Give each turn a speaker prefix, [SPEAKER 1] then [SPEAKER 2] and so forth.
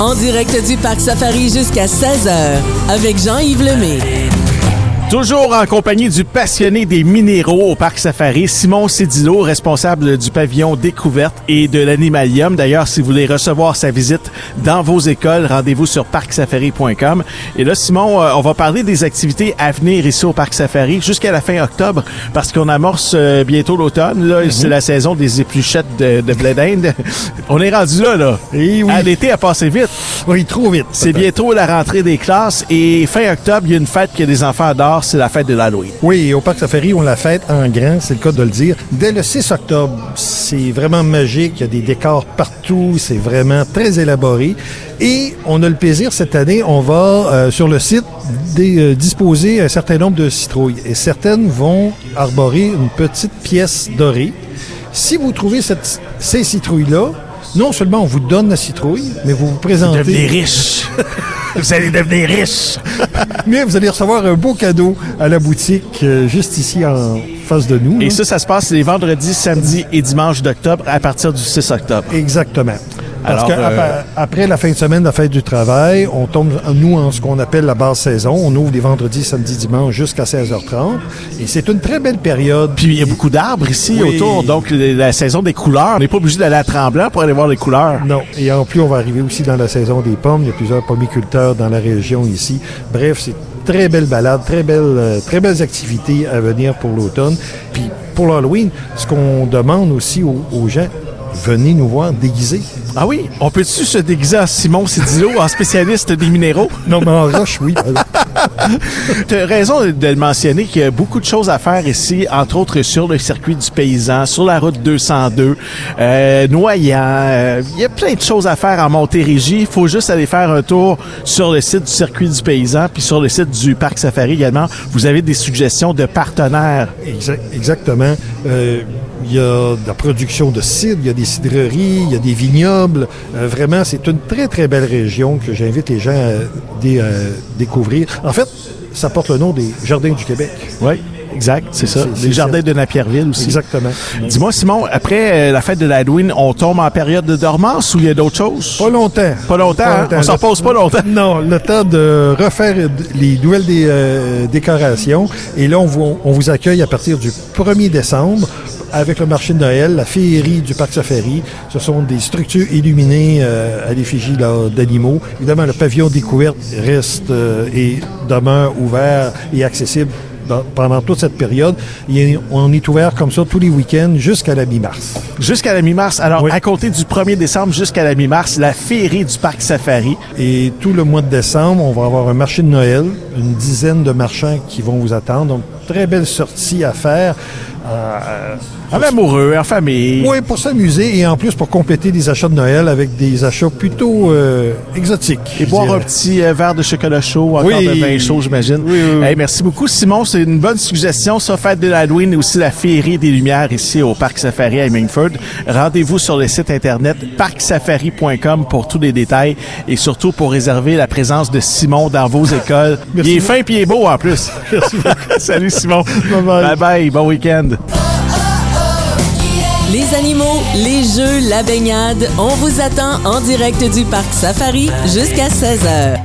[SPEAKER 1] En direct du Parc Safari jusqu'à 16h avec Jean-Yves Lemay.
[SPEAKER 2] Toujours en compagnie du passionné des minéraux au Parc Safari, Simon Cédillo, responsable du pavillon Découverte et de l'Animalium. D'ailleurs, si vous voulez recevoir sa visite dans vos écoles, rendez-vous sur parcsafari.com. Et là, Simon, euh, on va parler des activités à venir ici au Parc Safari jusqu'à la fin octobre parce qu'on amorce euh, bientôt l'automne. Là, c'est la saison des épluchettes de, de blé d'Inde. on est rendu là, là.
[SPEAKER 3] Eh oui.
[SPEAKER 2] Ah, L'été a passé vite.
[SPEAKER 3] Oui, trop vite.
[SPEAKER 2] C'est bientôt la rentrée des classes et fin octobre, il y a une fête que les enfants adorent, c'est la fête de l'Halloween.
[SPEAKER 3] Oui, au Parc Safari, on la fête en grand, c'est le cas de le dire. Dès le 6 octobre, c'est vraiment magique. Il y a des décors partout. C'est vraiment très élaboré. Et on a le plaisir, cette année, on va euh, sur le site euh, disposer un certain nombre de citrouilles. Et certaines vont arborer une petite pièce dorée. Si vous trouvez cette, ces citrouilles-là, non seulement on vous donne la citrouille, mais vous vous présentez...
[SPEAKER 2] Devenez riche. Vous allez devenir riche.
[SPEAKER 3] Mais vous allez recevoir un beau cadeau à la boutique, euh, juste ici en face de nous.
[SPEAKER 2] Et
[SPEAKER 3] là.
[SPEAKER 2] ça, ça se passe les vendredis, samedis et dimanches d'octobre à partir du 6 octobre.
[SPEAKER 3] Exactement. Parce que
[SPEAKER 2] euh,
[SPEAKER 3] la fin de semaine de la fête du travail, on tombe, nous, en ce qu'on appelle la basse saison. On ouvre les vendredis, samedis, dimanches jusqu'à 16h30. Et c'est une très belle période.
[SPEAKER 2] Puis il y a beaucoup d'arbres ici
[SPEAKER 3] Oui.
[SPEAKER 2] autour, donc la saison des couleurs. On n'est pas obligé d'aller à Tremblant pour aller voir les couleurs.
[SPEAKER 3] Non. Et en plus, on va arriver aussi dans la saison des pommes. Il y a plusieurs pommiculteurs dans la région ici. Bref, c'est très belle balade, très belle, euh, très belles activités à venir pour l'automne. Puis pour l'Halloween, ce qu'on demande aussi aux, aux gens, venez nous voir déguisés.
[SPEAKER 2] Ah oui, on peut-tu se déguiser en Simon Cédillo, en spécialiste des minéraux?
[SPEAKER 3] Non, mais en roche, oui.
[SPEAKER 2] Tu as raison de le mentionner qu'il y a beaucoup de choses à faire ici, entre autres sur le circuit du paysan, sur la route 202, euh, Noyant. euh, Il y a plein de choses à faire en Montérégie. Il faut juste aller faire un tour sur le site du circuit du paysan, puis sur le site du parc safari également. Vous avez des suggestions de partenaires.
[SPEAKER 3] Exa- exactement. Euh, il y a de la production de cidre, il y a des cidreries, il y a des vignobles. Euh, vraiment, c'est une très, très belle région que j'invite les gens à dé- à découvrir. En fait, ça porte le nom des Jardins du Québec.
[SPEAKER 2] Oui, exact, c'est ça. Les jardins
[SPEAKER 3] ça.
[SPEAKER 2] de Napierville aussi.
[SPEAKER 3] Exactement.
[SPEAKER 2] Dis-moi, Simon, après euh, la fête de l'Halloween, on tombe en période de dormance ou il y a d'autres choses?
[SPEAKER 3] Pas longtemps.
[SPEAKER 2] Pas longtemps, hein? On s'en pose pas longtemps.
[SPEAKER 3] Non, le temps de refaire les nouvelles dé- euh, décorations. Et là, on vous, on vous accueille à partir du 1er décembre avec le marché de Noël, la féerie du Parc Safari. Ce sont des structures illuminées euh, à l'effigie d'animaux. Évidemment, le pavillon découverte reste euh, et demeure ouvert et accessible dans- pendant toute cette période. Et on est ouvert comme ça tous les week-ends jusqu'à la mi-mars.
[SPEAKER 2] Jusqu'à la mi-mars. Alors,
[SPEAKER 3] Oui.
[SPEAKER 2] à compter du 1er décembre jusqu'à la mi-mars, la féerie du parc Safari.
[SPEAKER 3] Et tout le mois de décembre, on va avoir un marché de Noël, une dizaine de marchands qui vont vous attendre. Donc, très belle sortie à faire. Euh,
[SPEAKER 2] En amoureux, en famille.
[SPEAKER 3] oui, pour s'amuser et en plus pour compléter des achats de Noël avec des achats plutôt euh, exotiques.
[SPEAKER 2] Et boire
[SPEAKER 3] dirais.
[SPEAKER 2] un petit euh, verre de chocolat chaud, encore
[SPEAKER 3] Oui.
[SPEAKER 2] de vin chaud, j'imagine.
[SPEAKER 3] Oui, oui.
[SPEAKER 2] Hey, merci beaucoup, Simon. C'est une bonne suggestion. Ça, fête de l'Halloween et aussi la féerie des Lumières ici au Parc Safari à Hemingford. Rendez-vous sur le site internet parcsafari.com pour tous les détails et surtout pour réserver la présence de Simon dans vos écoles.
[SPEAKER 3] Merci
[SPEAKER 2] il est
[SPEAKER 3] beaucoup.
[SPEAKER 2] fin puis il est beau en plus. Salut Simon.
[SPEAKER 3] Bye bye.
[SPEAKER 2] Bye bye. Bon week-end.
[SPEAKER 1] Les animaux, les jeux, la baignade, on vous attend en direct du Parc Safari jusqu'à 16h.